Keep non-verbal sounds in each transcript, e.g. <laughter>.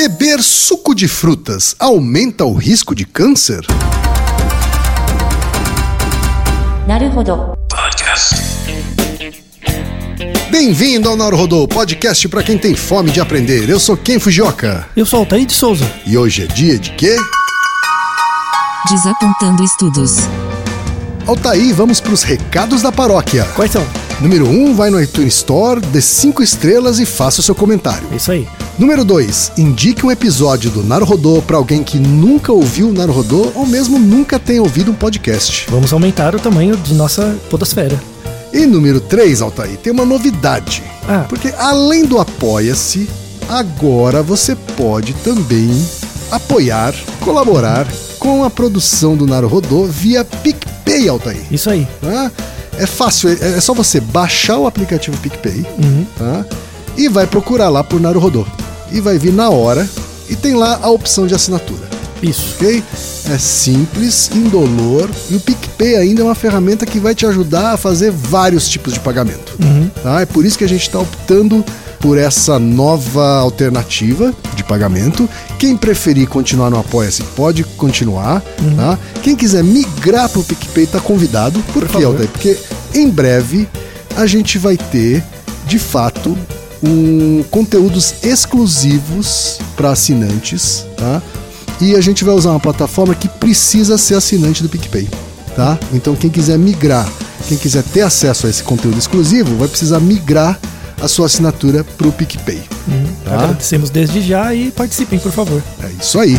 Beber suco de frutas aumenta o risco de câncer? Naruhodo. Podcast. Bem-vindo ao Naruhodo, podcast para quem tem fome de aprender. Eu sou Ken Fujioka. Eu sou Altair de Souza. E hoje é dia de quê? Desapontando estudos. Altair, vamos para os recados da paróquia. Quais são? Número 1, um, vai no iTunes Store, dê 5 estrelas e faça o seu comentário. É isso aí. Número 2, indique um episódio do Naruhodô para alguém que nunca ouviu o Naruhodô ou mesmo nunca tenha ouvido um podcast. Vamos aumentar o tamanho de nossa podosfera. E número 3, Altair, tem uma novidade. Ah. Porque além do Apoia-se, agora você pode também apoiar, colaborar com a produção do Naruhodô via PicPay, Altair. Isso aí. Tá? É fácil, é, é só você baixar o aplicativo PicPay Uhum. tá? e vai procurar lá por Naruhodô. E vai vir na hora e tem lá a opção de assinatura Isso. ok? É simples, indolor e o PicPay ainda é uma ferramenta que vai te ajudar a fazer vários tipos de pagamento. Tá? É por isso que a gente está optando por essa nova alternativa de pagamento. Quem preferir continuar no Apoia-se pode continuar. Tá? Quem quiser migrar para o PicPay está convidado. Por, quê, favor. Aldair? Porque em breve a gente vai ter, de fato, um, conteúdos exclusivos para assinantes, tá? E a gente vai usar uma plataforma que precisa ser assinante do PicPay, tá? Então quem quiser migrar, quem quiser ter acesso a esse conteúdo exclusivo, vai precisar migrar a sua assinatura pro PicPay. Tá? Agradecemos desde já e participem, por favor. É isso aí.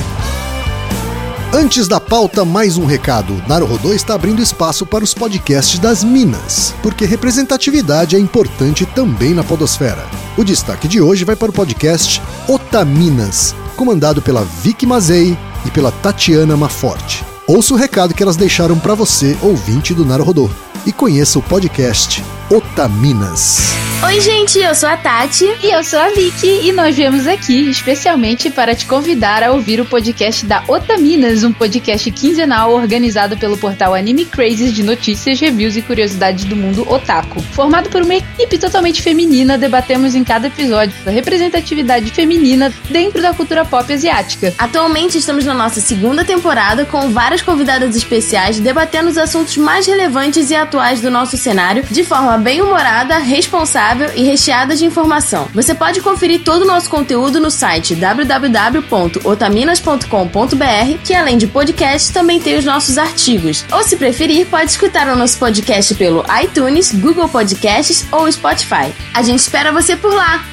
Antes da pauta, mais um recado. Naruhodô está abrindo espaço para os podcasts das Minas, porque representatividade é importante também na podosfera. O destaque de hoje vai para o podcast Otaminas, comandado pela Vicky Mazei e pela Tatiana Maforte. Ouça o recado que elas deixaram para você, ouvinte do Naruhodô, e conheça o podcast Otaminas. Oi, gente, eu sou a Tati. E eu sou a Vicky e nós viemos aqui especialmente para te convidar a ouvir o podcast da Otaminas, um podcast quinzenal organizado pelo portal Anime Crazes de notícias, reviews e curiosidades do mundo otaku. Formado por uma equipe totalmente feminina, debatemos em cada episódio a representatividade feminina dentro da cultura pop asiática. Atualmente estamos na nossa segunda temporada com várias convidadas especiais debatendo os assuntos mais relevantes e atuais do nosso cenário de forma bem humorada, responsável e recheada de informação. Você pode conferir todo o nosso conteúdo no site www.otaminas.com.br, que além de podcast também tem os nossos artigos. Ou se preferir, pode escutar o nosso podcast pelo iTunes, Google Podcasts ou Spotify. A gente espera você por lá.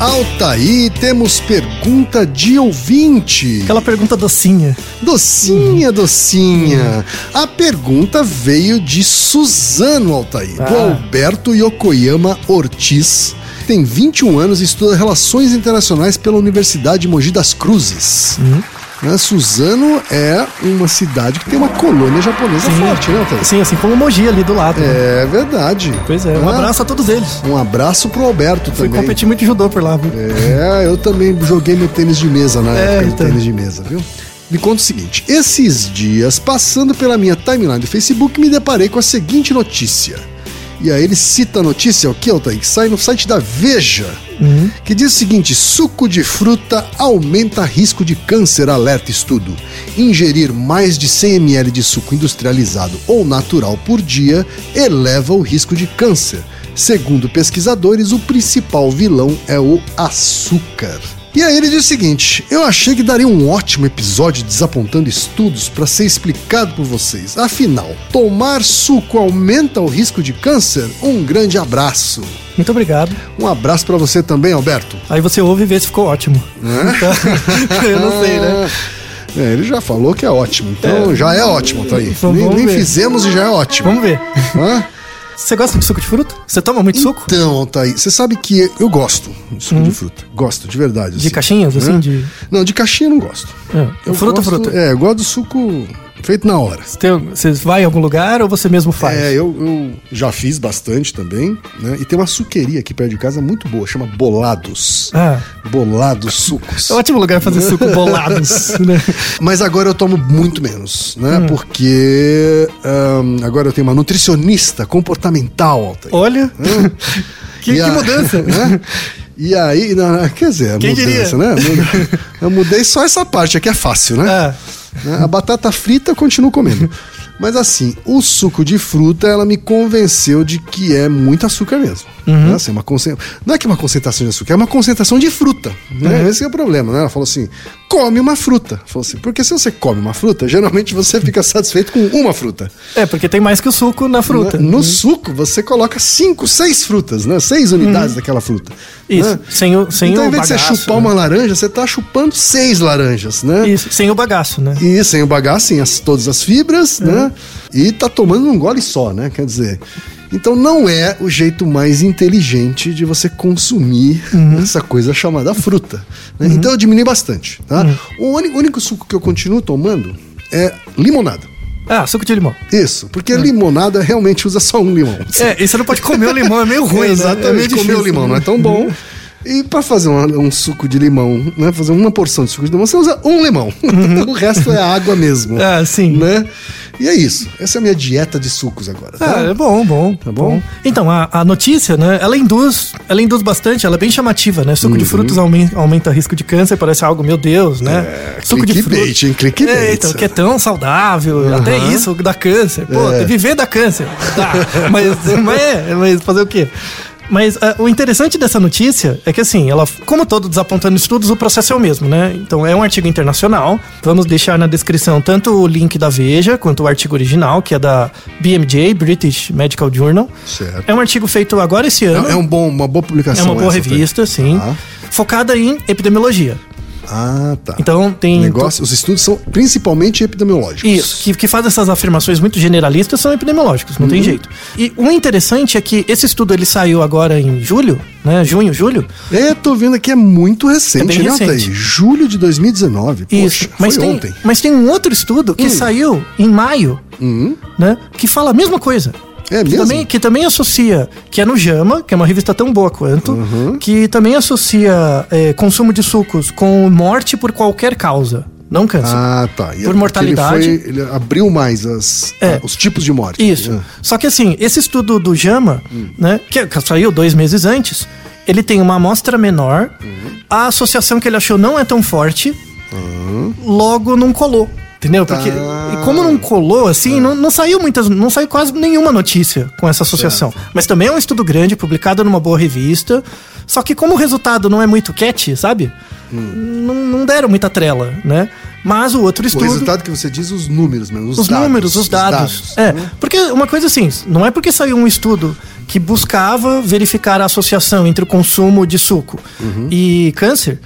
Altaí, temos pergunta de ouvinte. Aquela pergunta docinha. Docinha, docinha. A pergunta veio de Suzano Altair, do Ah. Alberto Yokoyama Ortiz. Tem 21 anos e estuda Relações Internacionais pela Universidade de Mogi das Cruzes. Né, Suzano é uma cidade que tem uma colônia japonesa forte, né, Altair? Sim, assim como Mogi ali do lado. né? É verdade. Pois é, um Ah, abraço a todos eles. Um abraço pro Alberto Fui também. competir muito judô por lá, viu? É, eu também joguei meu tênis de mesa na É, época então. tênis de mesa, viu? Me conta o seguinte: esses dias, passando pela minha timeline do Facebook, me deparei com a seguinte notícia. E aí ele cita a notícia, o que, Altair? Que sai no site da Veja, que diz o seguinte: suco de fruta aumenta risco de câncer, alerta estudo. Ingerir mais de 100 ml de suco industrializado ou natural por dia eleva o risco de câncer. Segundo pesquisadores, o principal vilão é o açúcar. E aí ele diz o seguinte: Eu achei que daria um ótimo episódio desapontando estudos para ser explicado por vocês. Afinal, tomar suco aumenta o risco de câncer? Um grande abraço. Muito obrigado. Um abraço para você também, Alberto. Aí você ouve e vê se ficou ótimo. <laughs> Então, eu não sei, né? É, ele já falou que é ótimo, então já é ótimo, tá aí. Então nem nem fizemos e já é ótimo. Vamos ver. Hã? <laughs> Você gosta de suco de fruta? Você toma muito suco? Então, Thaí, você sabe que eu gosto de suco de fruta. Gosto, de verdade. Uhum. De assim. caixinhas, assim? Hã? De... Não, de caixinha eu não gosto. É, Eu fruta, gosto- fruta. É, eu gosto do suco feito na hora. Você, tem- você vai em algum lugar ou você mesmo faz? É, eu, eu já fiz bastante também, né? E tem uma suqueria aqui perto de casa muito boa, chama Bolados. Ah, Bolados Sucos. é um ótimo lugar pra fazer suco <laughs> bolados, né? Mas agora eu tomo muito menos, né? Hum. Porque ahn, agora eu tenho uma nutricionista comportamental, Altair. Olha, <laughs> que, E que a- mudança. <laughs> né? E aí, não, quer dizer, a Quem mudança, diria? né? Eu mudei só essa parte, aqui é fácil, né? É. Né? A batata frita eu continuo comendo. Mas assim, o suco de fruta, ela me convenceu de que é muito açúcar mesmo. Né? Assim, uma concen- Não é que é uma concentração de açúcar, é uma concentração de fruta. Né? Esse é o problema, né? Ela falou assim: come uma fruta. Falou assim, porque se você come uma fruta, geralmente você fica satisfeito com uma fruta. É, porque tem mais que o suco na fruta. Né? No suco, você coloca cinco, seis frutas, né? Seis unidades daquela fruta. Isso, né? sem o, sem então, o em vez de você bagaço. chupar né? uma laranja, você tá chupando seis laranjas, né? Isso, sem o bagaço, né? E sem o bagaço, sem as, todas as fibras, né? E tá tomando um gole só, né? Quer dizer. Então não é o jeito mais inteligente de você consumir essa coisa chamada fruta. né? Então eu diminui bastante, tá? O uni- único suco que eu continuo tomando é limonada. Ah, suco de limão. Isso, porque limonada realmente usa só um limão. É, e você não pode comer o limão, é meio <laughs> ruim, né? É Exatamente, meio comer o limão né? não é tão bom. E pra fazer uma- um suco de limão, né? Fazer uma porção de suco de limão, você usa um limão. <laughs> o resto é água mesmo. Uhum. Ah, sim. Né? E é isso. Essa é a minha dieta de sucos agora, tá? Ah, é bom, bom. Tá bom? Então, a, a notícia, né, ela induz, ela induz bastante, ela é bem chamativa, né? Uhum. Suco de frutas aumenta, aumenta risco de câncer, parece algo, meu Deus, né? Suco de frutas. hein? Clickbait. É, então, que é tão saudável, até isso dá câncer. Pô, É. viver dá câncer. Tá, mas, <laughs> mas, é, mas fazer o quê? Mas ah, o interessante dessa notícia é que, assim, ela, como todo desapontando estudos, o processo é o mesmo, né? Então, é um artigo internacional. Vamos deixar na descrição tanto o link da Veja quanto o artigo original, que é da BMJ, British Medical Journal. Certo. É um artigo feito agora esse ano. É, é um bom, uma boa É publicação. uma boa tá? revista, sim. Ah. Focada em epidemiologia. Ah, tá. Então, tem. Negócio, os estudos são principalmente epidemiológicos. Isso, que, que faz essas afirmações muito generalistas são epidemiológicos, não Uhum. tem jeito. E o interessante é que esse estudo ele saiu agora em julho, né? Junho, julho. É, tô vendo aqui, é muito recente, É bem né, recente. Julho de 2019. Isso. Poxa, Mas foi tem, ontem. mas tem um outro estudo Hum. que saiu em maio, né? Que fala a mesma coisa. É que mesmo? também, que também associa, que é no JAMA, que é uma revista tão boa quanto, Uhum. que também associa é, consumo de sucos com morte por qualquer causa, não câncer. Ah, tá. E é Por mortalidade. Ele, foi- ele abriu mais as, É. ah, os tipos de morte. Isso. Ah. Só que assim, esse estudo do JAMA, Hum. né, que que saiu dois meses antes, ele tem uma amostra menor, Uhum. a associação que ele achou não é tão forte, logo não colou. Entendeu? Porque Tá. como não colou, assim, não, não saiu muitas, não saiu quase nenhuma notícia com essa associação. Mas também é um estudo grande, publicado numa boa revista. Só que como o resultado não é muito catchy, sabe? Não, não deram muita trela, né? Mas o outro Hum. O estudo resultado que você diz, os números mesmo. Os, os dados, números, os dados. É, porque uma coisa assim, não é porque saiu um estudo que buscava verificar a associação entre o consumo de suco e câncer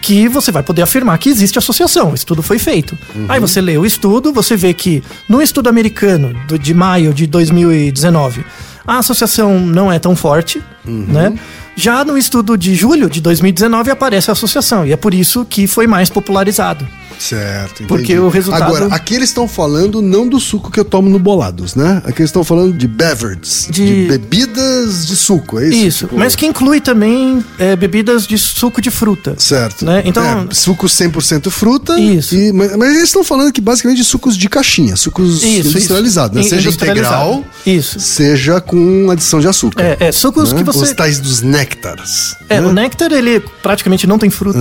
que você vai poder afirmar que existe associação. O estudo foi feito. Aí você lê o estudo, você vê que no estudo americano de maio de 2019, a associação não é tão forte, né? Já no estudo de julho de 2019 aparece a associação e é por isso que foi mais popularizado. Certo. Porque entendi. o resultado- Agora, aqui eles estão falando não do suco que eu tomo no Bolados, né? Aqui eles estão falando de beverages, de... De- bebidas de suco, é isso? Isso, Tipo, mas que inclui também é, bebidas de suco de fruta. Certo. Né? Então- É, suco 100% fruta. Isso. e- mas, mas eles estão falando aqui basicamente de sucos de caixinha, sucos Isso, industrializados, né? Seja integral, Isso. seja com adição de açúcar. É, é, sucos né? que você. Os tais dos néctares. É, né? o néctar, ele praticamente não tem fruta.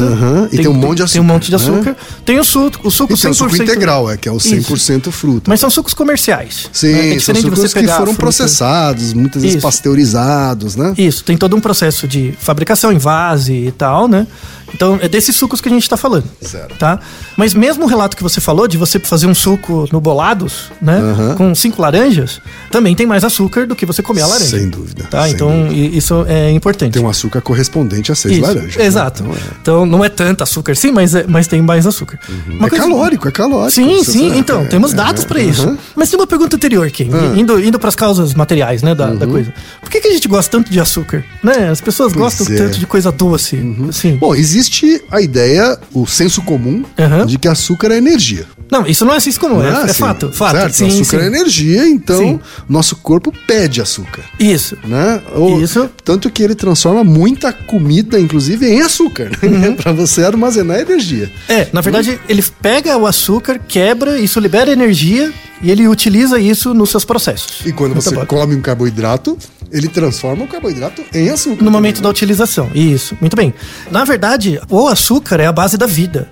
E tem um monte de Tem um monte de açúcar, né? açúcar. Tem o suco, o suco E tem o suco 100%. integral, é, que é o 100% fruta. Mas são sucos comerciais. Sim, né? É são sucos você que foram processados, muitas vezes Isso. pasteurizados, né? Isso, tem todo um processo de fabricação em vase e tal, né? Então, é desses sucos que a gente tá falando. Certo. Tá? Mas mesmo o relato que você falou de você fazer um suco no bolados, né? Aham. Com cinco laranjas, também tem mais açúcar do que você comer a laranja. Sem dúvida, Tá? sem então, dúvida. isso é importante. Tem um açúcar correspondente a seis Isso, laranjas. né? Exato. Então, é. Então não é tanto açúcar, sim, mas, é- mas tem mais açúcar. Uma É coisa- calórico, é calórico. Sim, sim. sabe, Então, temos dados é, pra isso. aham. Mas tem uma pergunta anterior, Kim. Indo, indo para as causas materiais, né, da, da coisa. Por que, que a gente gosta tanto de açúcar? Né? As pessoas Pois gostam é. tanto de coisa doce. Assim. Bom, existe a ideia, o senso comum, Aham. de que açúcar é energia. Não, isso não é assim como é. Não É, fato. Fato. Certo? Sim, açúcar sim. é energia, então Sim. nosso corpo pede açúcar. Isso. Né? Ou- Isso. Tanto que ele transforma muita comida, inclusive, em açúcar, né? <laughs> pra você armazenar energia. É, na verdade, ele pega o açúcar, quebra, isso libera energia e ele utiliza isso nos seus processos. E quando você come um carboidrato, Ele transforma o carboidrato em açúcar. No momento da utilização. Isso, muito bem. Na verdade, o açúcar é a base da vida.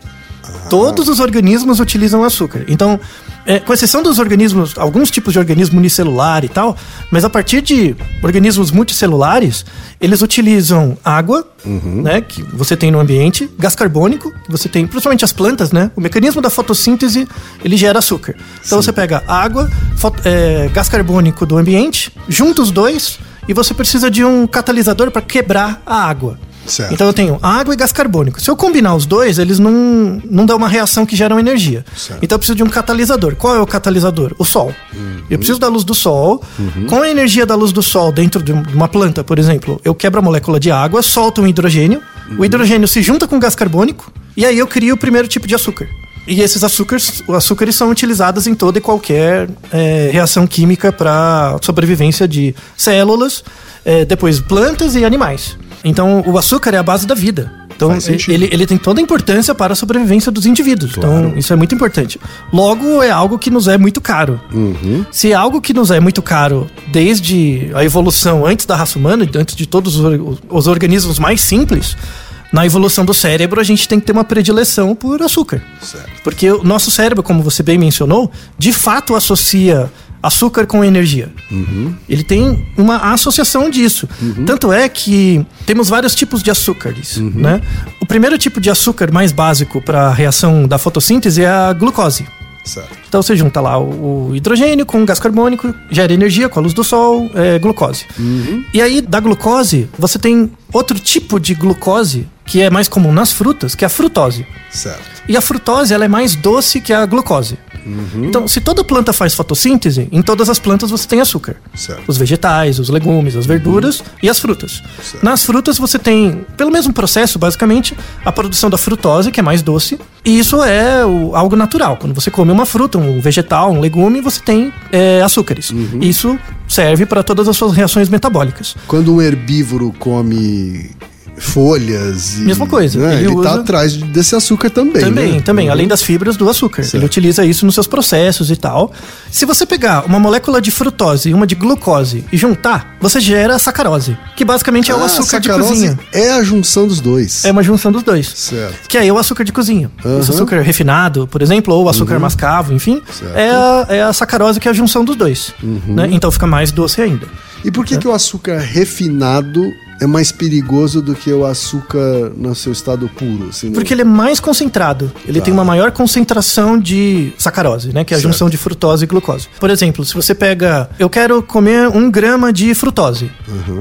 Todos os organismos utilizam açúcar. Então, é, com exceção dos organismos, alguns tipos de organismo unicelular e tal, mas a partir de organismos multicelulares, eles utilizam água, né, que você tem no ambiente, gás carbônico, que você tem, principalmente as plantas, né? O mecanismo da fotossíntese, ele gera açúcar. Então você pega água, é, gás carbônico do ambiente, junta os dois e você precisa de um catalisador para quebrar a água. Certo. Então eu tenho água e gás carbônico. Se eu combinar os dois, eles não, não dão uma reação que geram energia. Certo. Então eu preciso de um catalisador. Qual é o catalisador? O sol. Eu preciso da luz do sol. Com a energia da luz do sol dentro de um- uma planta, por exemplo, eu quebro a molécula de água, solto um hidrogênio. O hidrogênio se junta com gás carbônico e aí eu crio o primeiro tipo de açúcar. E esses açúcares, os açúcares são utilizados em toda e qualquer eh, reação química para sobrevivência de células, eh, depois plantas e animais. Então, o açúcar é a base da vida. Então, ele, ele tem toda a importância para a sobrevivência dos indivíduos. Claro. Então, isso é muito importante. Logo, é algo que nos é muito caro. Uhum. Se é algo que nos é muito caro desde a evolução antes da raça humana, antes de todos os organismos mais simples, na evolução do cérebro a gente tem que ter uma predileção por açúcar. Certo. Porque o nosso cérebro, como você bem mencionou, de fato associa açúcar com energia. Ele tem uma associação disso. Tanto é que temos vários tipos de açúcares. Né? O primeiro tipo de açúcar mais básico para a reação da fotossíntese é a glucose. Certo. Então você junta lá o, o hidrogênio com o gás carbônico, gera energia com a luz do sol, é glucose. E aí, da glucose, você tem outro tipo de glucose que é mais comum nas frutas, que é a frutose. Certo. E a frutose ela é mais doce que a glucose. Então, se toda planta faz fotossíntese, em todas as plantas você tem açúcar. Certo. Os vegetais, os legumes, as verduras e as frutas. Certo. Nas frutas você tem, pelo mesmo processo, basicamente, a produção da frutose, que é mais doce. E isso é o- algo natural. Quando você come uma fruta, um vegetal, um legume, você tem é, açúcares. Isso serve para todas as suas reações metabólicas. Quando um herbívoro come folhas e. Mesma coisa, né, ele tá usa- atrás de- desse açúcar também. Também, né? também, além das fibras do açúcar. Certo. Ele utiliza isso nos seus processos e tal. Se você pegar uma molécula de frutose e uma de glucose e juntar, você gera sacarose, que basicamente é o Ah, açúcar de cozinha. É a junção dos dois. É uma junção dos dois. Certo. Que aí é o açúcar de cozinha. Aham. Esse açúcar refinado, por exemplo, ou o açúcar mascavo, enfim, Certo. é a, é a sacarose que é a junção dos dois. né? Então fica mais doce ainda. E por que, que o açúcar refinado é mais perigoso do que o açúcar no seu estado puro? assim, né? Porque ele é mais concentrado. Ele tem uma maior concentração de sacarose, né? Que é a Certo. junção de frutose e glucose. Por exemplo, se você pega. Eu quero comer um grama de frutose.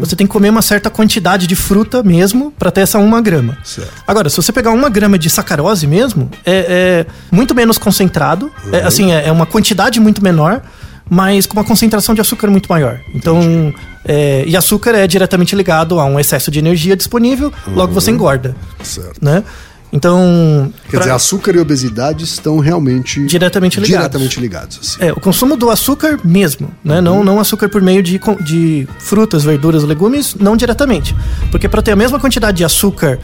Você tem que comer uma certa quantidade de fruta mesmo para ter essa uma grama. Certo. Agora, se você pegar uma grama de sacarose mesmo, é, é muito menos concentrado. É, assim, é, é uma quantidade muito menor. Mas com uma concentração de açúcar muito maior. Então, é, e açúcar é diretamente ligado a um excesso de energia disponível, logo você engorda Certo. né? Então, Quer pra- dizer, açúcar e obesidade estão realmente Diretamente ligados. diretamente ligados assim. é, o consumo do açúcar mesmo, né? Não, não açúcar por meio de, de frutas, verduras, legumes, não diretamente. Porque para ter a mesma quantidade de açúcar,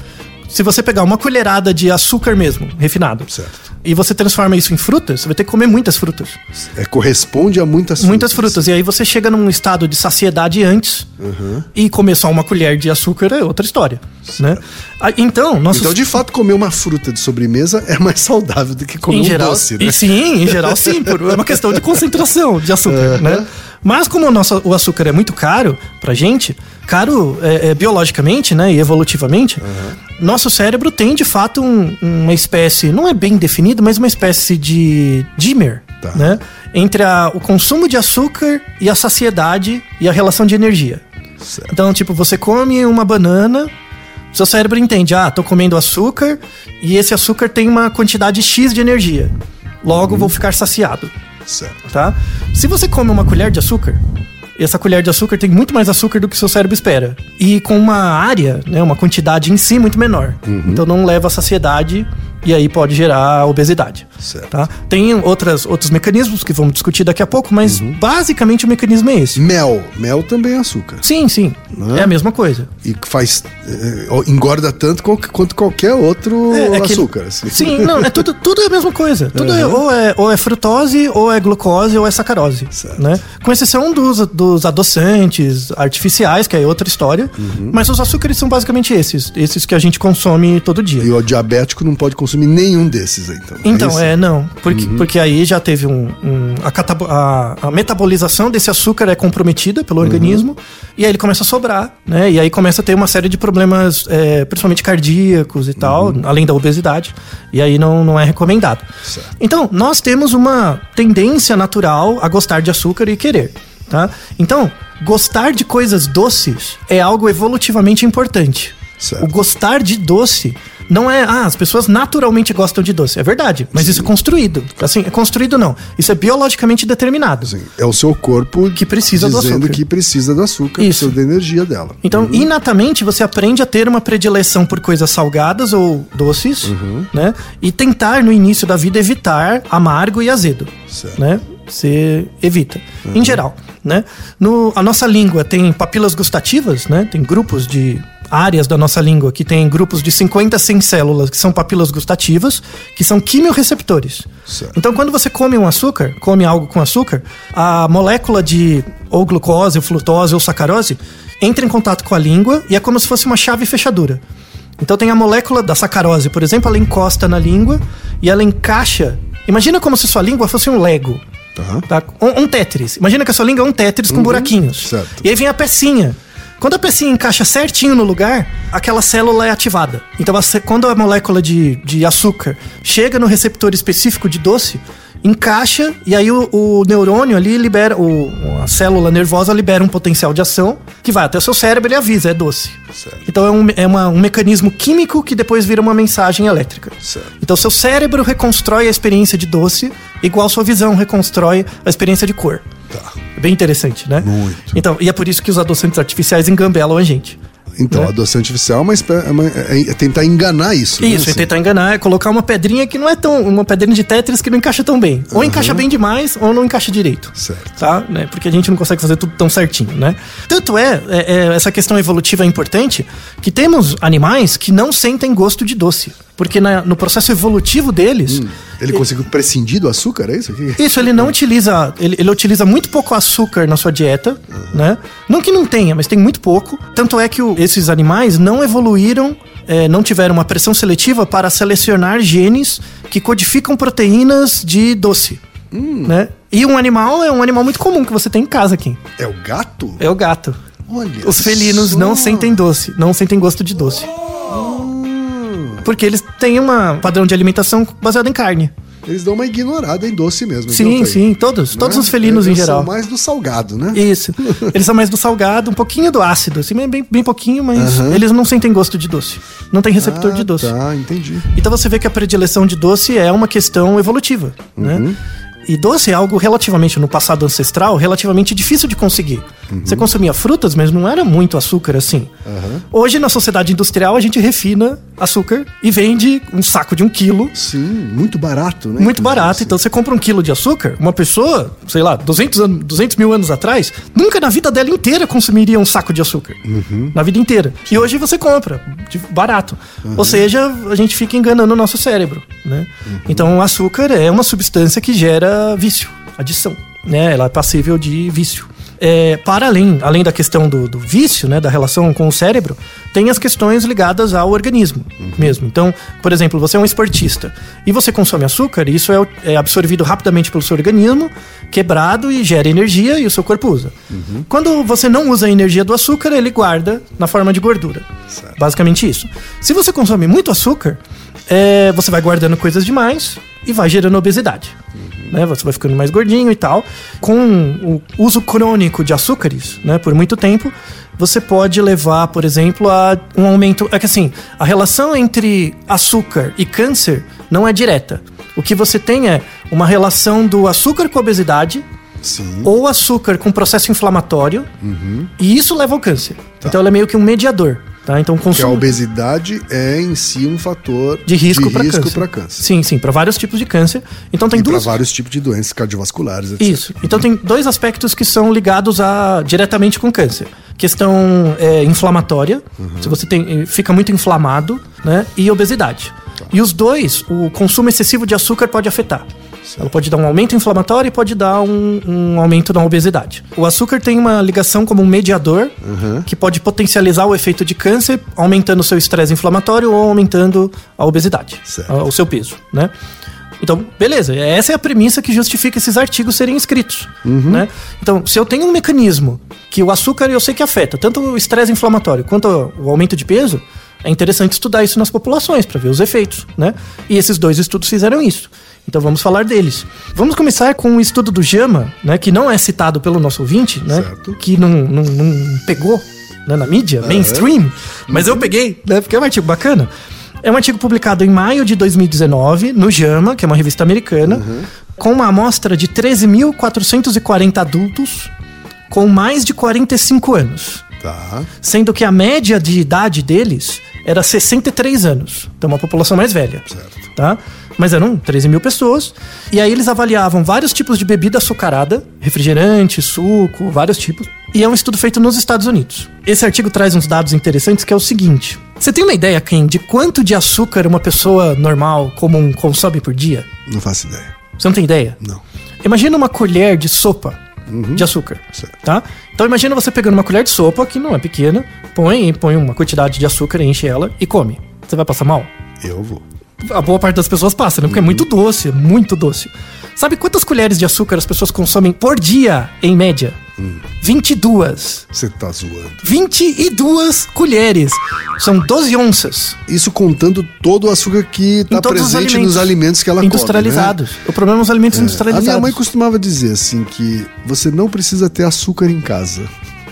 se você pegar uma colherada de açúcar mesmo, refinado, Certo. E você transforma isso em frutas, você vai ter que comer muitas frutas. É, corresponde a muitas Muitas frutas. E aí você chega num estado de saciedade antes e comer só uma colher de açúcar é outra história, né? Ah, Então, nossos Então, de fato, comer uma fruta de sobremesa é mais saudável do que comer em um geral, doce, né? e sim, em geral sim, por, é uma questão de concentração de açúcar, né? Mas como o, nosso, o açúcar é muito caro pra gente, caro é, é, biologicamente, né, e evolutivamente, nosso cérebro tem de fato um- uma espécie, não é bem definido, mas uma espécie de dimmer, Tá. né, entre a- o consumo de açúcar e a saciedade e a relação de energia. Certo. Então, tipo, você come uma banana, seu cérebro entende, ah, tô comendo açúcar e esse açúcar tem uma quantidade X de energia. Logo vou ficar saciado, Certo. tá? Se você come uma colher de açúcar, essa colher de açúcar tem muito mais açúcar do que seu cérebro espera. E com uma área, né, uma quantidade em si muito menor. Então não leva à saciedade e aí pode gerar obesidade. Certo. Tá? Tem outras, outros mecanismos que vamos discutir daqui a pouco, mas Uhum. basicamente o mecanismo é esse. Mel. Mel também é açúcar. Sim, sim. Né? É a mesma coisa. E que faz. eh, engorda tanto quanto qualquer outro É, é que- açúcar. assim. Sim, não, é tudo, tudo é a mesma coisa. Tudo é, ou, é, ou é frutose, ou é glucose, ou é sacarose. Certo. Né? Com exceção dos, dos adoçantes artificiais, que é outra história. Uhum. Mas os açúcares são basicamente esses. Esses que a gente consome todo dia. E o diabético não pode consumir nenhum desses então. Então, isso? é, não. Porque, porque aí já teve um. um- a, a- a metabolização desse açúcar é comprometida pelo organismo. E aí ele começa a sobrar, né? E aí começa a ter uma série de problemas, é, principalmente cardíacos e tal, além da obesidade. E aí não, não é recomendado. Certo. Então, nós temos uma tendência natural a gostar de açúcar e querer. Tá? Então, gostar de coisas doces é algo evolutivamente importante. Certo. O gostar de doce não é, ah, as pessoas naturalmente gostam de doce. É verdade, mas isso é construído. Assim, é construído não. Isso é biologicamente determinado. Assim, é o seu corpo Que precisa do dizendo açúcar. que precisa do açúcar, Isso. precisa da energia dela. Então, inatamente, você aprende a ter uma predileção por coisas salgadas ou doces, né? E tentar, no início da vida, evitar amargo e azedo, Certo. né? Você evita, em geral, né? No, a nossa língua tem papilas gustativas, né? Tem grupos de áreas da nossa língua que tem grupos de 50 a 100 células que são papilas gustativas, que são quimiorreceptores. Certo. Então, quando você come um açúcar, come algo com açúcar, a molécula de ou glucose, ou frutose ou sacarose entra em contato com a língua e é como se fosse uma chave fechadura. Então, tem a molécula da sacarose, por exemplo, ela encosta na língua e ela encaixa. Imagina como se sua língua fosse um Lego. Tá. Tá? Um, um Tetris. Imagina que a sua língua é um Tetris com buraquinhos. certo. E aí vem a pecinha. Quando a pecinha encaixa certinho no lugar, aquela célula é ativada. Então, quando a molécula de, de açúcar chega no receptor específico de doce, encaixa e aí o, o neurônio ali libera, o, a célula nervosa libera um potencial de ação que vai até o seu cérebro e avisa, é doce. Certo. Então é, um, é uma- um mecanismo químico que depois vira uma mensagem elétrica. Certo. Então seu cérebro reconstrói a experiência de doce, igual sua visão reconstrói a experiência de cor. Tá. É Bem interessante, né? Muito. Então, e é por isso que os adoçantes artificiais engambelam a gente. Então, Né? a adoçante artificial é, uma é uma- é- é tentar enganar isso. né? Isso, é Assim, tentar enganar, é colocar uma pedrinha que não é tão. Uma pedrinha de Tetris que não encaixa tão bem. Ou encaixa bem demais, ou não encaixa direito. Certo. Tá? Né? Porque a gente não consegue fazer tudo tão certinho, né? Tanto é, é- é, essa questão evolutiva é importante, que temos animais que não sentem gosto de doce. Porque na- no processo evolutivo deles, Ele conseguiu prescindir do açúcar, é isso? Isso, ele não utiliza. Ele, ele utiliza muito pouco açúcar na sua dieta, né? Não que não tenha, mas tem muito pouco. Tanto é que o- esses animais não evoluíram, é, não tiveram uma pressão seletiva para selecionar genes que codificam proteínas de doce. Né? E um animal é um animal muito comum que você tem em casa aqui. É o gato? É o gato. Olha. Os felinos só. não sentem doce, não sentem gosto de doce. Porque eles têm um padrão de alimentação baseado em carne. Eles dão uma ignorada em doce mesmo. então, Sim, sim, todos. Todos Né? os felinos em Eles geral. São mais do salgado, né? Isso. <laughs> Eles são mais do salgado, um pouquinho do ácido, assim, bem, bem pouquinho, mas eles não sentem gosto de doce. Não tem receptor Ah, de doce. Tá, entendi. Então você vê que a predileção de doce é uma questão evolutiva, Uhum. né? E doce é algo relativamente, no passado ancestral, relativamente difícil de conseguir. Uhum. Você consumia frutas, mas não era muito açúcar assim. Hoje, na sociedade industrial, a gente refina açúcar e vende um saco de um quilo Sim, muito barato, né? muito barato. assim. Então você compra um quilo de açúcar, uma pessoa, sei lá, 200, anos, 200 mil anos atrás, nunca na vida dela inteira consumiria um saco de açúcar. Uhum. Na vida inteira. E hoje você compra, barato. Uhum. Ou seja, a gente fica enganando o nosso cérebro. Né? Uhum. Então o açúcar é uma substância que gera vício, adição. Né? Ela é passível de vício. É, para além, além da questão do, do vício, né, da relação com o cérebro, tem as questões ligadas ao organismo mesmo. Então, por exemplo, você é um esportista e você consome açúcar, e isso é, é absorvido rapidamente pelo seu organismo, quebrado e gera energia e o seu corpo usa. Quando você não usa a energia do açúcar, ele guarda na forma de gordura. Certo. Basicamente isso. Se você consome muito açúcar, é, você vai guardando coisas demais e vai gerando obesidade. Né? Você vai ficando mais gordinho e tal. Com o uso crônico de açúcares, né, por muito tempo, você pode levar, por exemplo, a um aumento. É que assim, a relação entre açúcar e câncer não é direta. O que você tem é uma relação do açúcar com a obesidade Sim. ou açúcar com processo inflamatório, e isso leva ao câncer. Então ela é meio que um mediador. Tá? Então, o Porque a consumo obesidade é em si um fator de risco para câncer. câncer. Sim, sim, para vários tipos de câncer. Então tem E para duas vários tipos de doenças cardiovasculares, etc. Isso. Então tem dois aspectos que são ligados a diretamente com câncer. Questão é, inflamatória, se você tem, fica muito inflamado, né? E obesidade. E os dois, o consumo excessivo de açúcar pode afetar. Ela pode dar um aumento inflamatório e pode dar um, um aumento na obesidade. O açúcar tem uma ligação como um mediador que pode potencializar o efeito de câncer, aumentando o seu estresse inflamatório ou aumentando a obesidade, Certo. o seu peso, né? Então, beleza, essa é a premissa que justifica esses artigos serem escritos. Né? Então, se eu tenho um mecanismo que o açúcar eu sei que afeta tanto o estresse inflamatório quanto o aumento de peso, é interessante estudar isso nas populações para ver os efeitos. Né? E esses dois estudos fizeram isso. Então vamos falar deles. Vamos começar com um estudo do JAMA, né, que não é citado pelo nosso ouvinte, né, Certo. que não, não, não pegou né, na mídia, mainstream, mas eu peguei, né, porque é um artigo bacana. É um artigo publicado em maio de 2019 no JAMA, que é uma revista americana, com uma amostra de 13.440 adultos com mais de 45 anos, Tá. sendo que a média de idade deles era 63 anos. Então, uma população mais velha. Certo. Tá? Mas eram 13 mil pessoas. E aí eles avaliavam vários tipos de bebida açucarada, refrigerante, suco, vários tipos. E é um estudo feito nos Estados Unidos. Esse artigo traz uns dados interessantes que é o seguinte. Você tem uma ideia, Ken, de quanto de açúcar uma pessoa normal, comum, consome por dia? Não faço ideia. Você não tem ideia? Não. Imagina uma colher de sopa de açúcar, Certo. tá? Então imagina você pegando uma colher de sopa, que não é pequena, põe põe uma quantidade de açúcar, enche ela e come. Você vai passar mal? Eu vou. A boa parte das pessoas passa, né? Porque é muito doce, é muito doce. Sabe quantas colheres de açúcar as pessoas consomem por dia, em média? 22. Você tá zoando. 22 colheres. São 12 onças. Isso contando todo o açúcar que tá presente alimentos nos alimentos que ela industrializados. come. O problema é os alimentos né? A industrializados. minha mãe costumava dizer assim que você não precisa ter açúcar em casa.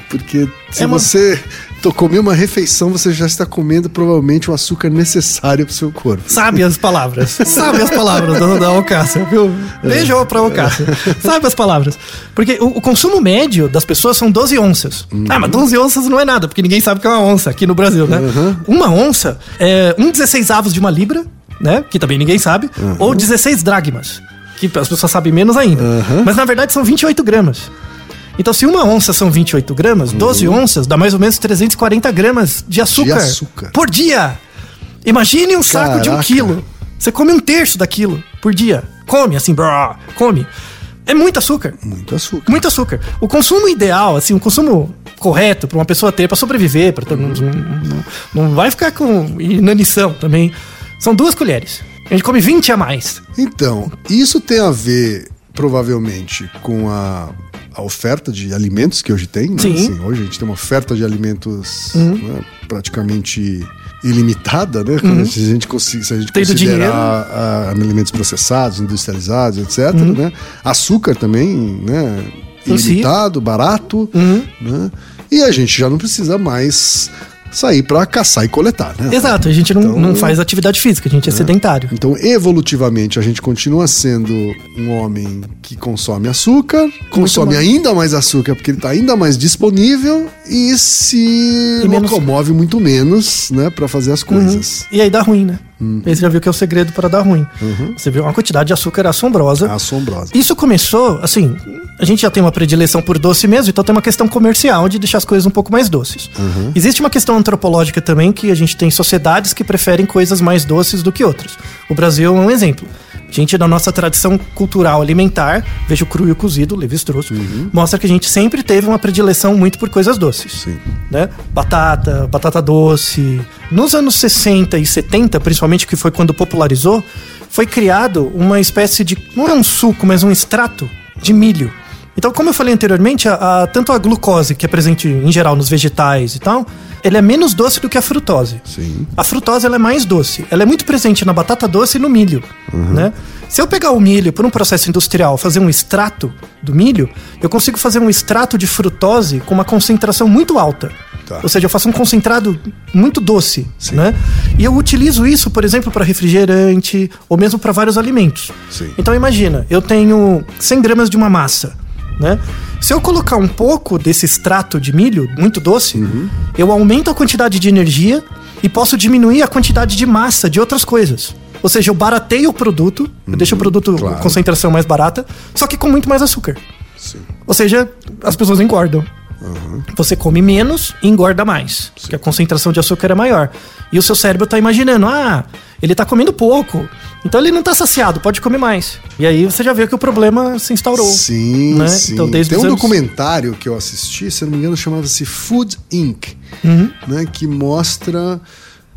Porque se É uma- você to- comer uma refeição, você já está comendo provavelmente o açúcar necessário pro seu corpo. Sabe as palavras. <laughs> Sabe as palavras da, da Alcácia, viu? Beijo pra Alcácia. Sabe as palavras. Porque o, o consumo médio das pessoas são 12 onças. Ah, mas 12 onças não é nada, porque ninguém sabe o que é uma onça aqui no Brasil, né? Uma onça é um 16 avos de uma libra, né? Que também ninguém sabe. Ou 16 dragmas, que as pessoas sabem menos ainda. Mas na verdade são 28 gramas. Então, se uma onça são 28 gramas, 12 onças dá mais ou menos 340 gramas de açúcar, açúcar. por dia. Imagine um saco de um Caraca. quilo. Você come um terço daquilo por dia. Come, assim, brá, come. É muito açúcar. Muito açúcar. Muito açúcar. O consumo ideal, assim, o consumo correto para uma pessoa ter, para sobreviver, para não, não, não vai ficar com inanição também. São duas colheres. A gente come 20 a mais. Então, isso tem a ver, provavelmente, com a, a oferta de alimentos que hoje tem. Né? Sim. Uhum. Assim, hoje a gente tem uma oferta de alimentos né, praticamente ilimitada, né? Quando a gente, consiga, se a gente considerar alimentos processados, industrializados, etc. Uhum. Né? Açúcar também, né? Ilimitado, barato. Uhum. Né? E a gente já não precisa mais sair para caçar e coletar, né? Exato, a gente não, Então- não faz atividade física, a gente é sedentário. Então, evolutivamente, a gente continua sendo um homem que consome açúcar, consome mais. ainda mais açúcar porque ele está ainda mais disponível e se E menos- locomove muito menos, né, para fazer as coisas. E aí dá ruim, né? Aí você já viu que é o segredo para dar ruim. Você viu uma quantidade de açúcar assombrosa. Assombrosa. Isso começou, assim, a gente já tem uma predileção por doce mesmo, então tem uma questão comercial de deixar as coisas um pouco mais doces. Existe uma questão antropológica também que a gente tem sociedades que preferem coisas mais doces do que outras. O Brasil é um exemplo. Gente, na nossa tradição cultural alimentar, veja o cru e o cozido, Levi-Strauss, mostra que a gente sempre teve uma predileção muito por coisas doces. Sim. Né? Batata, batata doce. Nos anos 60 e 70, principalmente, que foi quando popularizou, foi criado uma espécie de. não é um suco, mas um extrato de milho. Então, como eu falei anteriormente, a- a- tanto a glucose, que é presente em geral nos vegetais e tal, ele é menos doce do que a frutose. Sim. A frutose ela é mais doce. Ela é muito presente na batata doce e no milho, né? Se eu pegar o milho por um processo industrial, fazer um extrato do milho, eu consigo fazer um extrato de frutose com uma concentração muito alta. Tá. Ou seja, eu faço um concentrado muito doce, Sim. né? E eu utilizo isso, por exemplo, para refrigerante ou mesmo para vários alimentos. Sim. Então imagina, eu tenho 100 gramas de uma massa. Né? Se eu colocar um pouco desse extrato de milho, muito doce, eu aumento a quantidade de energia e posso diminuir a quantidade de massa de outras coisas. Ou seja, eu barateio o produto, eu deixo o produto claro. com concentração mais barata, só que com muito mais açúcar. Sim. Ou seja, as pessoas engordam. Você come menos e engorda mais. Porque a concentração de açúcar é maior. E o seu cérebro tá imaginando, ah, ele tá comendo pouco. Então ele não tá saciado, pode comer mais. E aí você já vê que o problema se instaurou. Sim, né? sim. Então, desde Tem um anos- documentário que eu assisti, se eu não me engano, chamava-se Food Inc., Uhum. né, que mostra,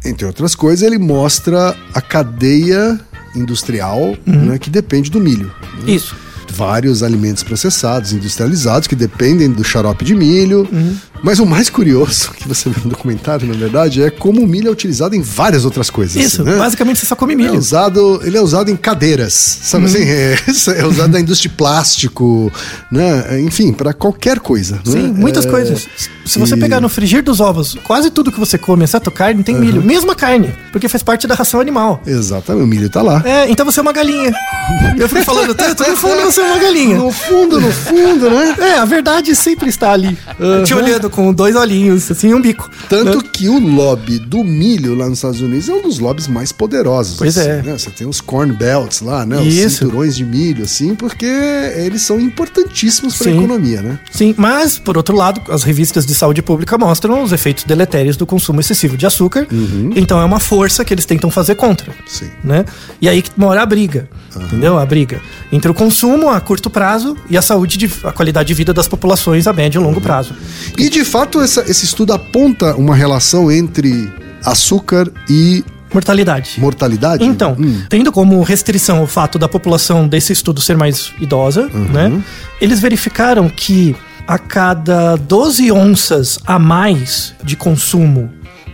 entre outras coisas, ele mostra a cadeia industrial Uhum. né, que depende do milho. né? Isso. Vários alimentos processados, industrializados, que dependem do xarope de milho. Uhum. Mas o mais curioso que você vê no documentário, na verdade, é como o milho é utilizado em várias outras coisas. Isso, né? basicamente você só come É milho. usado, ele é usado em cadeiras, sabe assim? É, <laughs> é usado na indústria de plástico, né? Enfim, para qualquer coisa. Sim, né? muitas É, coisas. Se você e- pegar no frigir dos ovos, quase tudo que você come, exceto carne, tem milho. Mesma carne, porque faz parte da ração animal. Exatamente, o milho tá lá. É, então você é uma galinha. Eu fico falando tanto, no fundo você é uma galinha. <laughs> No fundo, no fundo, né? É, a verdade sempre está ali. Te olhando com dois olhinhos, assim, um bico. Tanto Né? que o lobby do milho lá nos Estados Unidos é um dos lobbies mais poderosos. Pois assim, é. né? Você tem os corn belts lá, né? Os Isso. cinturões de milho, assim, porque eles são importantíssimos para a economia, né? Sim, mas, por outro lado, as revistas de saúde pública mostram os efeitos deletérios do consumo excessivo de açúcar. Então é uma força que eles tentam fazer contra. Sim. Né? E aí que mora a briga. Entendeu? A briga entre o consumo a curto prazo e a saúde, de, a qualidade de vida das populações a médio e longo prazo. E de fato, essa- esse estudo aponta uma relação entre açúcar e Mortalidade. mortalidade? Então, Hum. tendo como restrição o fato da população desse estudo ser mais idosa, Uhum. né? Eles verificaram que a cada 12 onças a mais de consumo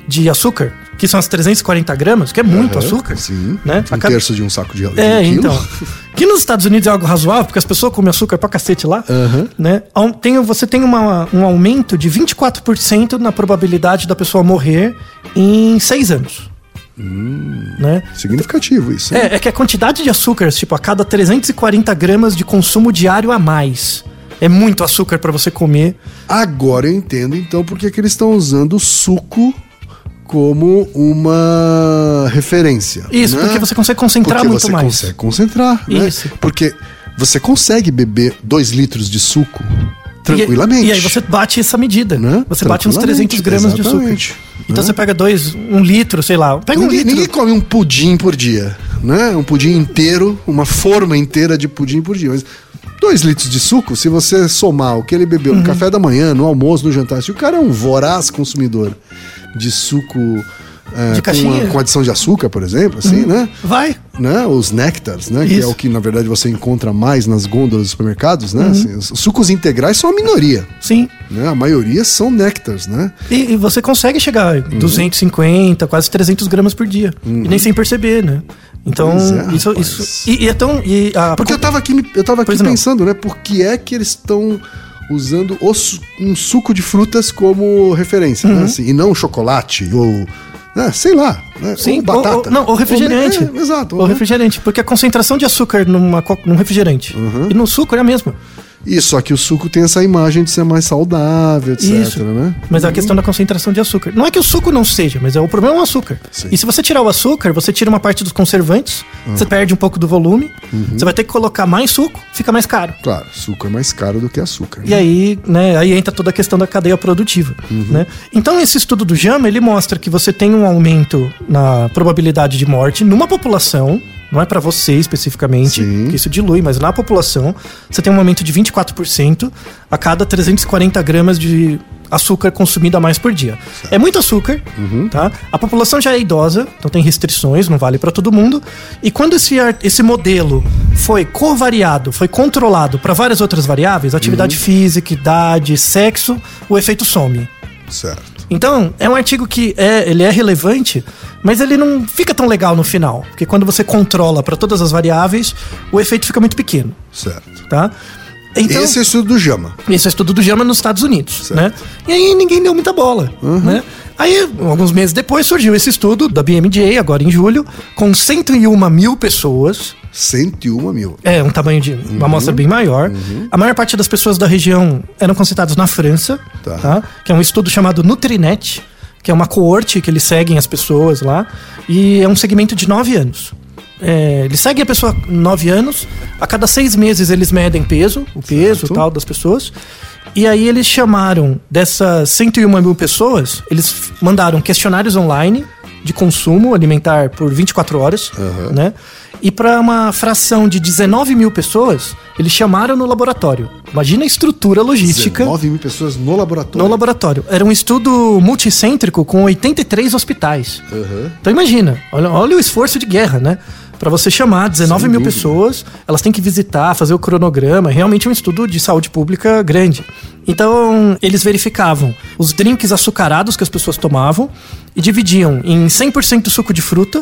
de açúcar, que são as 340 gramas, que é muito Aham, açúcar, Sim. né? Um terço de um saco de de É, um então. Que nos Estados Unidos é algo razoável, porque as pessoas comem açúcar pra cacete lá. Aham. Né? Tem, você tem uma- um aumento de 24% na probabilidade da pessoa morrer em seis anos. Né? Significativo isso. né? É, é que a quantidade de açúcar, tipo, a cada 340 gramas de consumo diário a mais. É muito açúcar pra você comer. Agora eu entendo, então, porque que eles estão usando suco como uma referência. Isso, né? porque você consegue concentrar Porque muito você mais. consegue concentrar, né? Isso. Porque você consegue beber dois litros de suco E- tranquilamente. E, aí você bate essa medida. Né? Você bate uns 300 gramas de. Exatamente. Então Né? você pega dois, um litro, sei lá. Pega um ninguém, litro. ninguém come um pudim por dia, né? Um pudim inteiro, uma forma inteira de pudim por dia. Mas dois litros de suco, se você somar o que ele bebeu Uhum. no café da manhã, no almoço, no jantar, se o cara é um voraz consumidor de suco é, De com, caixinha? Uhum. com adição de açúcar, por exemplo, assim, né? Vai. né? Os néctares, né? Que é Isso. o que, na verdade, você encontra mais nas gôndolas dos supermercados, Uhum. né? Assim, os sucos integrais são a minoria, Sim. né? A maioria são néctares, né? E, e você consegue chegar a Uhum. 250, quase 300 gramas por dia. E nem sem perceber, né? Então, é, isso, rapaz. isso. E, e é tão. E a, Porque eu tava aqui, eu tava aqui Pois não. pensando, né? Por que é que eles estão usando um suco de frutas como referência, Uhum. né? Assim, e não chocolate ou, né? sei lá, né? Sim, ou batata. ou- não, ou refrigerante. Ou, é, exato. Ou refrigerante, porque a concentração de açúcar numa, num refrigerante Uhum. e no suco é a mesma. E só que o suco tem essa imagem de ser mais saudável, etc, Isso. né? Mas é a questão da concentração de açúcar. Não é que o suco não seja, mas é o problema é o açúcar. Sim. E se você tirar o açúcar, você tira uma parte dos conservantes, Uhum. você perde um pouco do volume, você vai ter que colocar mais suco, fica mais caro. Claro, suco é mais caro do que açúcar. E aí, né, aí entra toda a questão da cadeia produtiva, né? Então, esse estudo do JAMA, ele mostra que você tem um aumento na probabilidade de morte numa população, não é pra você especificamente, Sim. que isso dilui, mas na população, você tem um aumento de 24% a cada 340 gramas de açúcar consumido a mais por dia. É muito açúcar, tá? A população já é idosa, então tem restrições, não vale pra todo mundo. E quando esse, esse modelo foi covariado, foi controlado para várias outras variáveis, atividade física, idade, sexo, o efeito some. Certo. Então, é um artigo que é, ele é relevante, mas ele não fica tão legal no final, porque quando você controla para todas as variáveis, o efeito fica muito pequeno, Certo. tá? Então, Esse é o estudo do Jama. esse é o estudo do JAMA nos Estados Unidos, Certo. né? E aí ninguém deu muita bola, né? Aí, alguns meses depois, surgiu esse estudo da BMJ, agora em julho, com 101 mil pessoas, 101 mil. É, um tamanho de uma amostra bem maior. A maior parte das pessoas da região eram concentradas na França, Tá. tá. Que é um estudo chamado Nutrinet, que é uma coorte que eles seguem as pessoas lá. E é um segmento de nove anos. É, eles seguem a pessoa nove anos, a cada seis meses eles medem peso, o peso Certo. e tal das pessoas. E aí eles chamaram dessas 101 mil pessoas, eles mandaram questionários online de consumo alimentar por 24 horas, Aham. né? E para uma fração de 19 mil pessoas, eles chamaram no laboratório. Imagina a estrutura logística 19 mil pessoas no laboratório. no laboratório. Era um estudo multicêntrico com 83 hospitais. Aham. Então imagina, olha, olha o esforço de guerra, né? Pra você chamar 19 Sem mil dúvida. pessoas, elas têm que visitar, fazer o cronograma. Realmente é um estudo de saúde pública grande. Então, eles verificavam os drinks açucarados que as pessoas tomavam e dividiam em 100% suco de fruta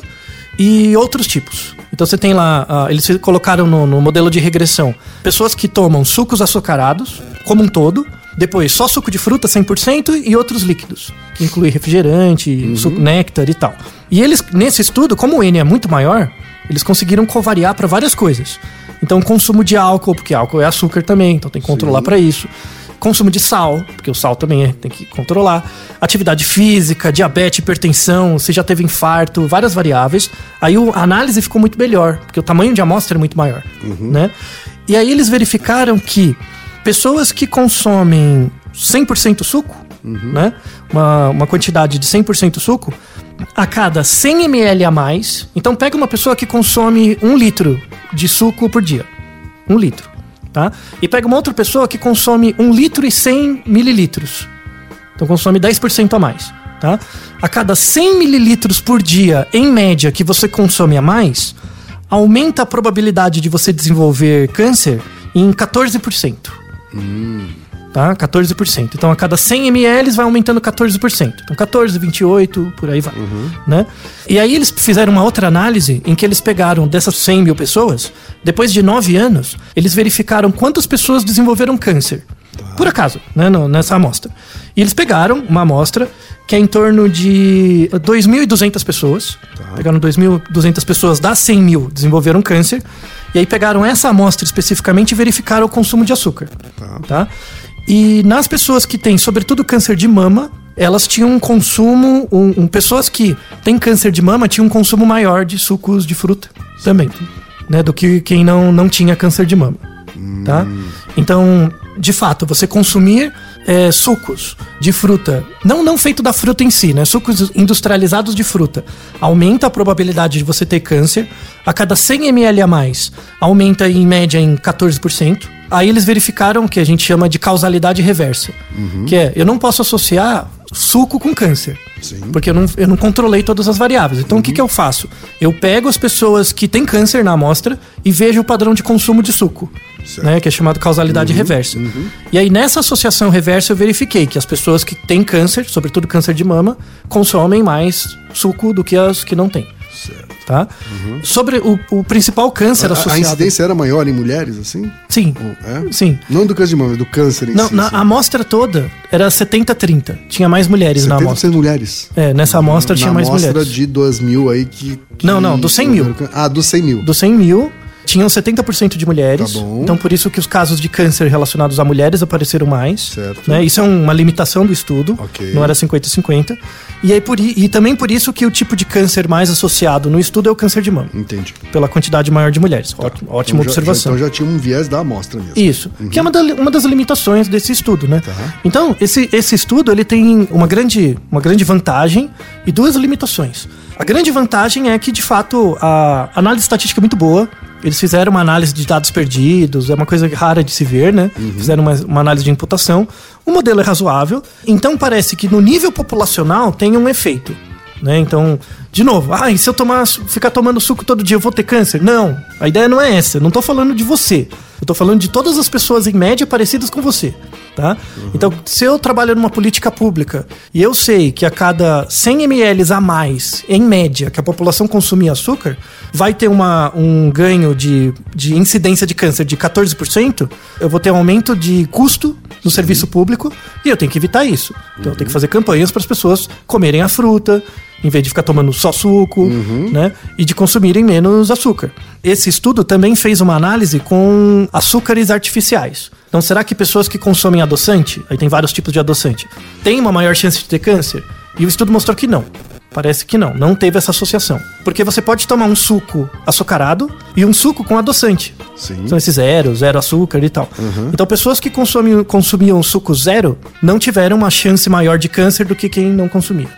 e outros tipos. Então você tem lá, ah, eles colocaram no, no modelo de regressão pessoas que tomam sucos açucarados, como um todo, depois só suco de fruta 100% e outros líquidos, que inclui refrigerante, suco néctar e tal. E eles, nesse estudo, como o N é muito maior, eles conseguiram covariar para várias coisas. Então, consumo de álcool, porque álcool é açúcar também, então tem que controlar para isso. Consumo de sal, porque o sal também é, tem que controlar. Atividade física, diabetes, hipertensão, se já teve infarto, várias variáveis. Aí a análise ficou muito melhor, porque o tamanho de amostra é muito maior, né? E aí eles verificaram que pessoas que consomem 100% suco, né? Uma, uma quantidade de 100% suco, a cada 100 ml a mais. Então pega uma pessoa que consome um litro de suco por dia. Um litro, tá? E pega uma outra pessoa que consome um litro e 100 mililitros. Então consome 10% a mais, tá? A cada 100 mililitros por dia, em média, que você consome a mais, aumenta a probabilidade de você desenvolver câncer em 14%. Tá? 14%. Então a cada 100 ml vai aumentando 14%. Então 14, 28, por aí vai. Né? E aí eles fizeram uma outra análise em que eles pegaram dessas 100 mil pessoas, depois de 9 anos, eles verificaram quantas pessoas desenvolveram câncer. Por acaso, né, no- nessa amostra. E eles pegaram uma amostra que é em torno de 2.200 pessoas. Pegaram 2.200 pessoas das 100 mil desenvolveram câncer. E aí pegaram essa amostra especificamente e verificaram o consumo de açúcar. Tá? E nas pessoas que têm, sobretudo, câncer de mama, elas tinham um consumo. Um, um- pessoas que têm câncer de mama tinham um consumo maior de sucos de fruta também. Né, do que quem não, não tinha câncer de mama. Tá? Então, de fato, você consumir é, sucos de fruta, não, não feito da fruta em si, né? Sucos industrializados de fruta, aumenta a probabilidade de você ter câncer. A cada 100 ml a mais, aumenta em média em 14%. Aí eles verificaram o que a gente chama de causalidade reversa, que é eu não posso associar suco com câncer. Sim. Porque eu não, eu não controlei todas as variáveis. Então o que, que eu faço? Eu pego as pessoas que têm câncer na amostra e vejo o padrão de consumo de suco. Né, que é chamado causalidade reversa. E aí, nessa associação reversa, eu verifiquei que as pessoas que têm câncer, sobretudo câncer de mama, consomem mais suco do que as que não têm. Certo. Tá? Sobre o, o principal câncer A, a associado. incidência era maior em mulheres, assim? Sim. É? Sim. Não do câncer de mama, do câncer em Não, si. na assim. amostra toda era 70-30. Tinha mais mulheres na 70% amostra. mulheres. É, nessa amostra Na tinha mais amostra mulheres. de 2 mil aí que, que- Não, não, dos 100 mil. Ah, dos 100 mil. Dos 100 mil, tinham 70% de mulheres. Tá. Então, por isso que os casos de câncer relacionados a mulheres apareceram mais. Certo. Né? Isso é uma limitação do estudo. Ok. Não era 50-50. E, aí, por, e também por isso que o tipo de câncer mais associado no estudo é o câncer de mama. Entendi. Pela quantidade maior de mulheres. Ótimo, ótima Então já- observação. Já, então já tinha um viés da amostra mesmo. Isso. Que é uma, da- uma das limitações desse estudo, né? Tá. Então, esse, esse estudo ele tem uma grande, uma grande vantagem e duas limitações. A grande vantagem é que, de fato, a análise estatística é muito boa. Eles fizeram uma análise de dados perdidos, é uma coisa rara de se ver, né? Fizeram uma, uma análise de imputação. O modelo é razoável. Então, parece que no nível populacional tem um efeito. Né? Então, de novo, ah, e se eu tomar, ficar tomando suco todo dia eu vou ter câncer? Não, a ideia não é essa. Eu não tô falando de você. Eu tô falando de todas as pessoas em média parecidas com você, tá? Então, se eu trabalho numa política pública e eu sei que a cada 100 ml a mais, em média, que a população consumir açúcar, vai ter uma, um ganho de, de incidência de câncer de 14%, eu vou ter um aumento de custo no serviço público e eu tenho que evitar isso. Então, eu tenho que fazer campanhas para as pessoas comerem a fruta em vez de ficar tomando só suco, Uhum. né? E de consumirem menos açúcar. Esse estudo também fez uma análise com açúcares artificiais. Então, será que pessoas que consomem adoçante, aí tem vários tipos de adoçante, têm uma maior chance de ter câncer? E o estudo mostrou que não. Parece que não, não teve essa associação. Porque você pode tomar um suco açucarado e um suco com adoçante. Sim. São esses zero, zero açúcar e tal. Então, pessoas que consomem, consumiam suco zero não tiveram uma chance maior de câncer do que quem não consumia.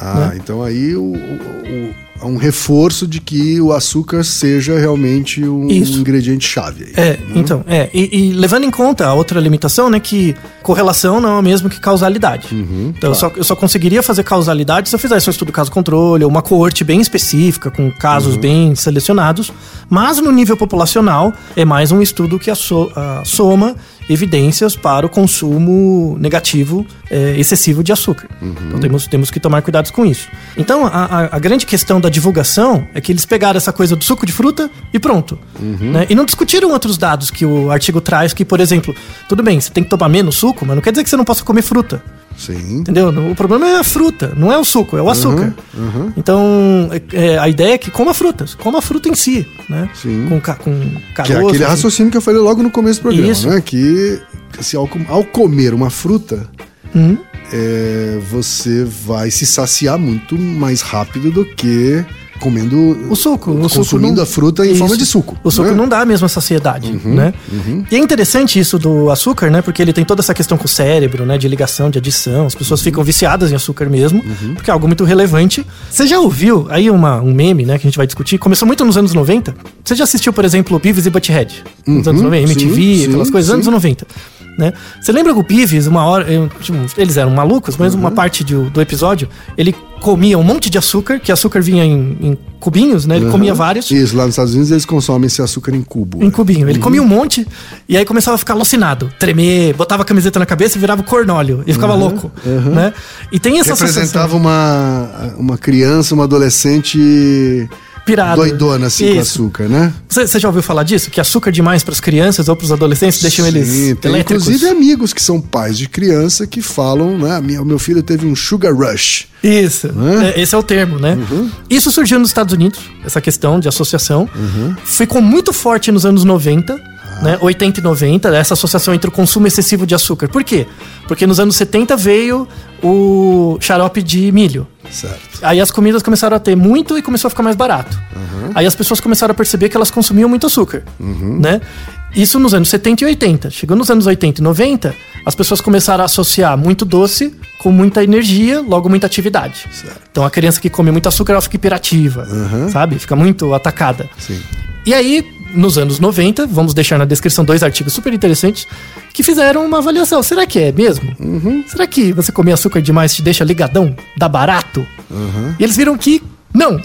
Ah, então aí o, o- o- há um reforço de que o açúcar seja realmente um Isso. ingrediente chave. aí. É, então, é. E, e levando em conta a outra limitação, né, que correlação não é o mesmo que causalidade. então, eu, só, eu só conseguiria fazer causalidade se eu fizesse um estudo caso-controle, uma coorte bem específica, com casos bem selecionados. Mas no nível populacional, é mais um estudo que asso- ah, soma evidências para o consumo negativo é, excessivo de açúcar. Então temos, temos que tomar cuidados com isso. Então a, a- grande questão da divulgação é que eles pegaram essa coisa do suco de fruta e pronto. né? E não discutiram outros dados que o artigo traz, que, por exemplo, tudo bem, você tem que tomar menos suco, mas não quer dizer que você não possa comer fruta. Sim. Entendeu? O problema é a fruta, não é o suco, é o açúcar. Então, é- é, a ideia é que coma frutas, coma a fruta em si, né? Sim. Com, ca, com Que caroço. é aquele assim. raciocínio que eu falei logo no começo do programa, Isso. né? Que assim, ao, ao comer uma fruta, Hum. é, você vai se saciar muito mais rápido do que comendo O suco, o suco consumindo não- a fruta em Isso. forma de suco. O suco né? não dá a mesma saciedade, né? E é interessante isso do açúcar, né? Porque ele tem toda essa questão com o cérebro, né? De ligação, de adição. As pessoas ficam viciadas em açúcar mesmo, porque é algo muito relevante. Você já ouviu aí uma, um meme, né? Que a gente vai discutir. Começou muito nos anos 90. Você já assistiu, por exemplo, Beavis e Butthead? Nos anos 90, sim, MTV, sim, aquelas coisas, sim. anos 90. Né? Você lembra que o Beavis, uma hora, eu- tipo, eles eram malucos, mas uma parte de- do episódio, ele comia um monte de açúcar, que açúcar vinha em, em cubinhos, né? Ele comia vários. Isso, lá nos Estados Unidos eles consomem esse açúcar em cubo. Em né? cubinho. Ele comia um monte e aí começava a ficar alucinado, tremer, botava a camiseta na cabeça e virava cornóleo e ficava louco, né? E tem essa Representava sensação uma, uma criança, uma adolescente pirada. doidona assim com Isso. açúcar, né? Você, você já ouviu falar disso? Que açúcar demais para as crianças ou para os adolescentes deixam eles tem elétricos? inclusive amigos que são pais de criança que falam, né? Minha, o meu filho teve um sugar rush. Isso, Né? É, esse é o termo, né? Uhum. Isso surgiu nos Estados Unidos, essa questão de associação. Ficou muito forte nos anos 90, Ah. né? 80 e 90, essa associação entre o consumo excessivo de açúcar. Por quê? Porque nos anos 70 veio o xarope de milho. Certo. Aí as comidas começaram a ter muito e começou a ficar mais barato. Aí as pessoas começaram a perceber que elas consumiam muito açúcar, né? Isso nos anos 70 e 80. Chegou nos anos 80 e 90, as pessoas começaram a associar muito doce com muita energia, logo muita atividade. Então a criança que come muito açúcar, ela fica hiperativa, sabe? Fica muito atacada. Sim. E aí, nos anos 90, vamos deixar na descrição dois artigos super interessantes que fizeram uma avaliação. Será que é mesmo? Será que você comer açúcar demais te deixa ligadão? Dá barato? E eles viram que não.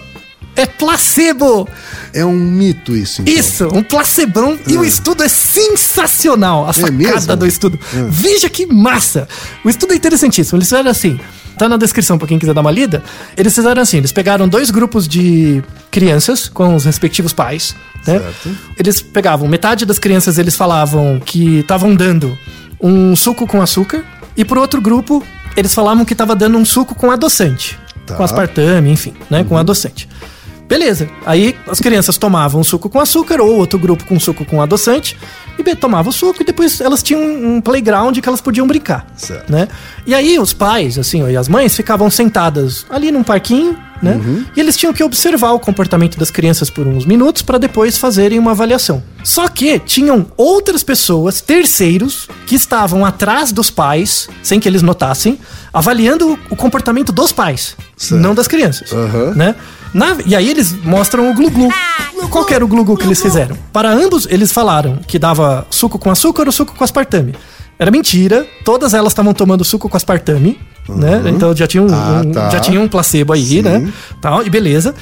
É placebo! É um mito isso, então. Isso, um placebão. E o estudo é sensacional. A sacada mesmo? do estudo. Veja que massa! O estudo é interessantíssimo. Eles fizeram assim. Tá na descrição pra quem quiser dar uma lida. Eles fizeram assim: eles pegaram dois grupos de crianças com os respectivos pais. Né? Certo. Eles pegavam metade das crianças, eles falavam que estavam dando um suco com açúcar. E pro outro grupo, eles falavam que estava dando um suco com adoçante. Tá. Com aspartame, enfim, né? Com adoçante. Beleza. Aí as crianças tomavam suco com açúcar ou outro grupo com suco com adoçante e tomavam o suco e depois elas tinham um playground que elas podiam brincar, Certo. né? E aí os pais, assim, e as mães ficavam sentadas ali num parquinho, né? E eles tinham que observar o comportamento das crianças por uns minutos para depois fazerem uma avaliação. Só que tinham outras pessoas, terceiros, que estavam atrás dos pais, sem que eles notassem, avaliando o- comportamento dos pais, Certo. não das crianças, Aham. né? Na- e aí eles mostram o glu-glu. Qual que era o glu-glu que eles fizeram? Para ambos, eles falaram que dava suco com açúcar ou suco com aspartame. Era mentira, todas elas estavam tomando suco com aspartame, né? Então já tinha um, Ah, um- tá. já tinha um placebo aí, Sim. né? Tal, e beleza.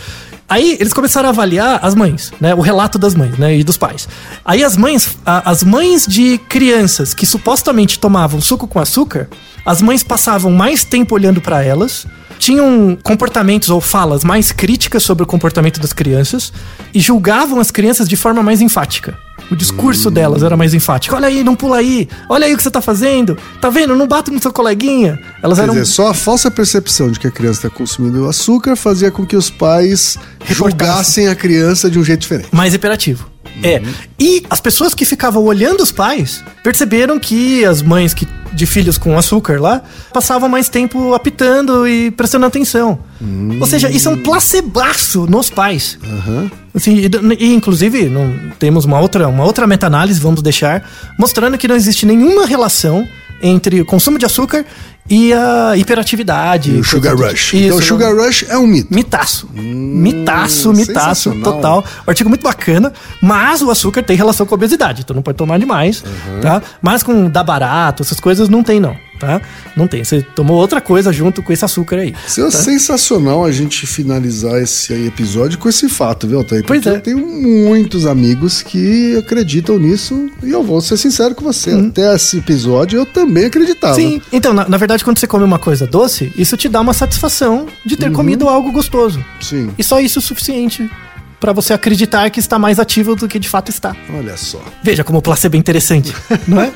Aí eles começaram a avaliar as mães, né? O relato das mães, né? E dos pais. Aí as mães, a- as mães de crianças que supostamente tomavam suco com açúcar, as mães passavam mais tempo olhando para elas, tinham comportamentos ou falas mais críticas sobre o comportamento das crianças e julgavam as crianças de forma mais enfática. O discurso delas era mais enfático. Olha aí, não pula aí. Olha aí o que você tá fazendo. Tá vendo? Não bate no seu coleguinha. Elas Quer eram dizer, só a falsa percepção de que a criança está consumindo açúcar fazia com que os pais julgassem a criança de um jeito diferente. mais hiperativo. É. E as pessoas que ficavam olhando os pais perceberam que as mães que, de filhos com açúcar lá passavam mais tempo apitando e prestando atenção. Ou seja, isso é um placebaço nos pais. Assim, e, e, inclusive, não, temos uma outra, uma outra meta-análise, vamos deixar, mostrando que não existe nenhuma relação entre o consumo de açúcar e a hiperatividade. E o Sugar coisa Rush. Isso, então, o Sugar Rush é um mito. Mitaço. mitaço, mitaço, sensacional. total. Um artigo muito bacana, mas o açúcar tem relação com a obesidade, então não pode tomar demais, tá? Mas com dar barato, essas coisas não tem não, tá? Não tem. Você tomou outra coisa junto com esse açúcar aí. É sensacional a gente finalizar esse episódio com esse fato, viu, Altair? Pois Porque é. eu tenho muitos amigos que acreditam nisso e eu vou ser sincero com você. Até esse episódio eu também acreditava. Sim, então, na, na verdade, quando você come uma coisa doce, isso te dá uma satisfação de ter comido algo gostoso. Sim. E só isso é o suficiente pra você acreditar que está mais ativo do que de fato está. Olha só. Veja como o placebo é interessante, <laughs> não é?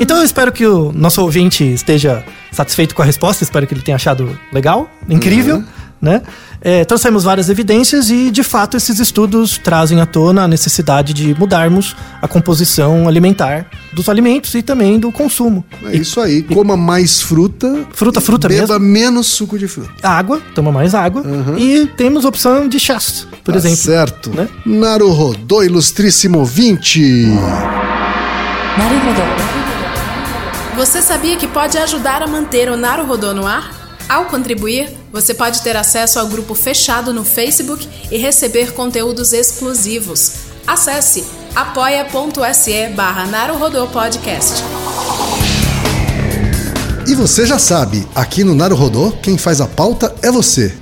Então eu espero que o nosso ouvinte esteja satisfeito com a resposta, espero que ele tenha achado legal, incrível, né? É, trouxemos várias evidências e, de fato, esses estudos trazem à tona a necessidade de mudarmos a composição alimentar dos alimentos e também do consumo. É isso aí. E, coma mais fruta. Fruta, fruta beba mesmo. Beba menos suco de fruta. Água, toma mais água. Uhum. E temos opção de chás, por tá exemplo. Certo. Né? Naruhodô, ilustríssimo ouvinte. Naruhodô. Você sabia que pode ajudar a manter o Naruhodô no ar? Ao contribuir, você pode ter acesso ao grupo fechado no Facebook e receber conteúdos exclusivos. Acesse apoia.se barra Podcast. E você já sabe, aqui no Naruhodô, quem faz a pauta é você.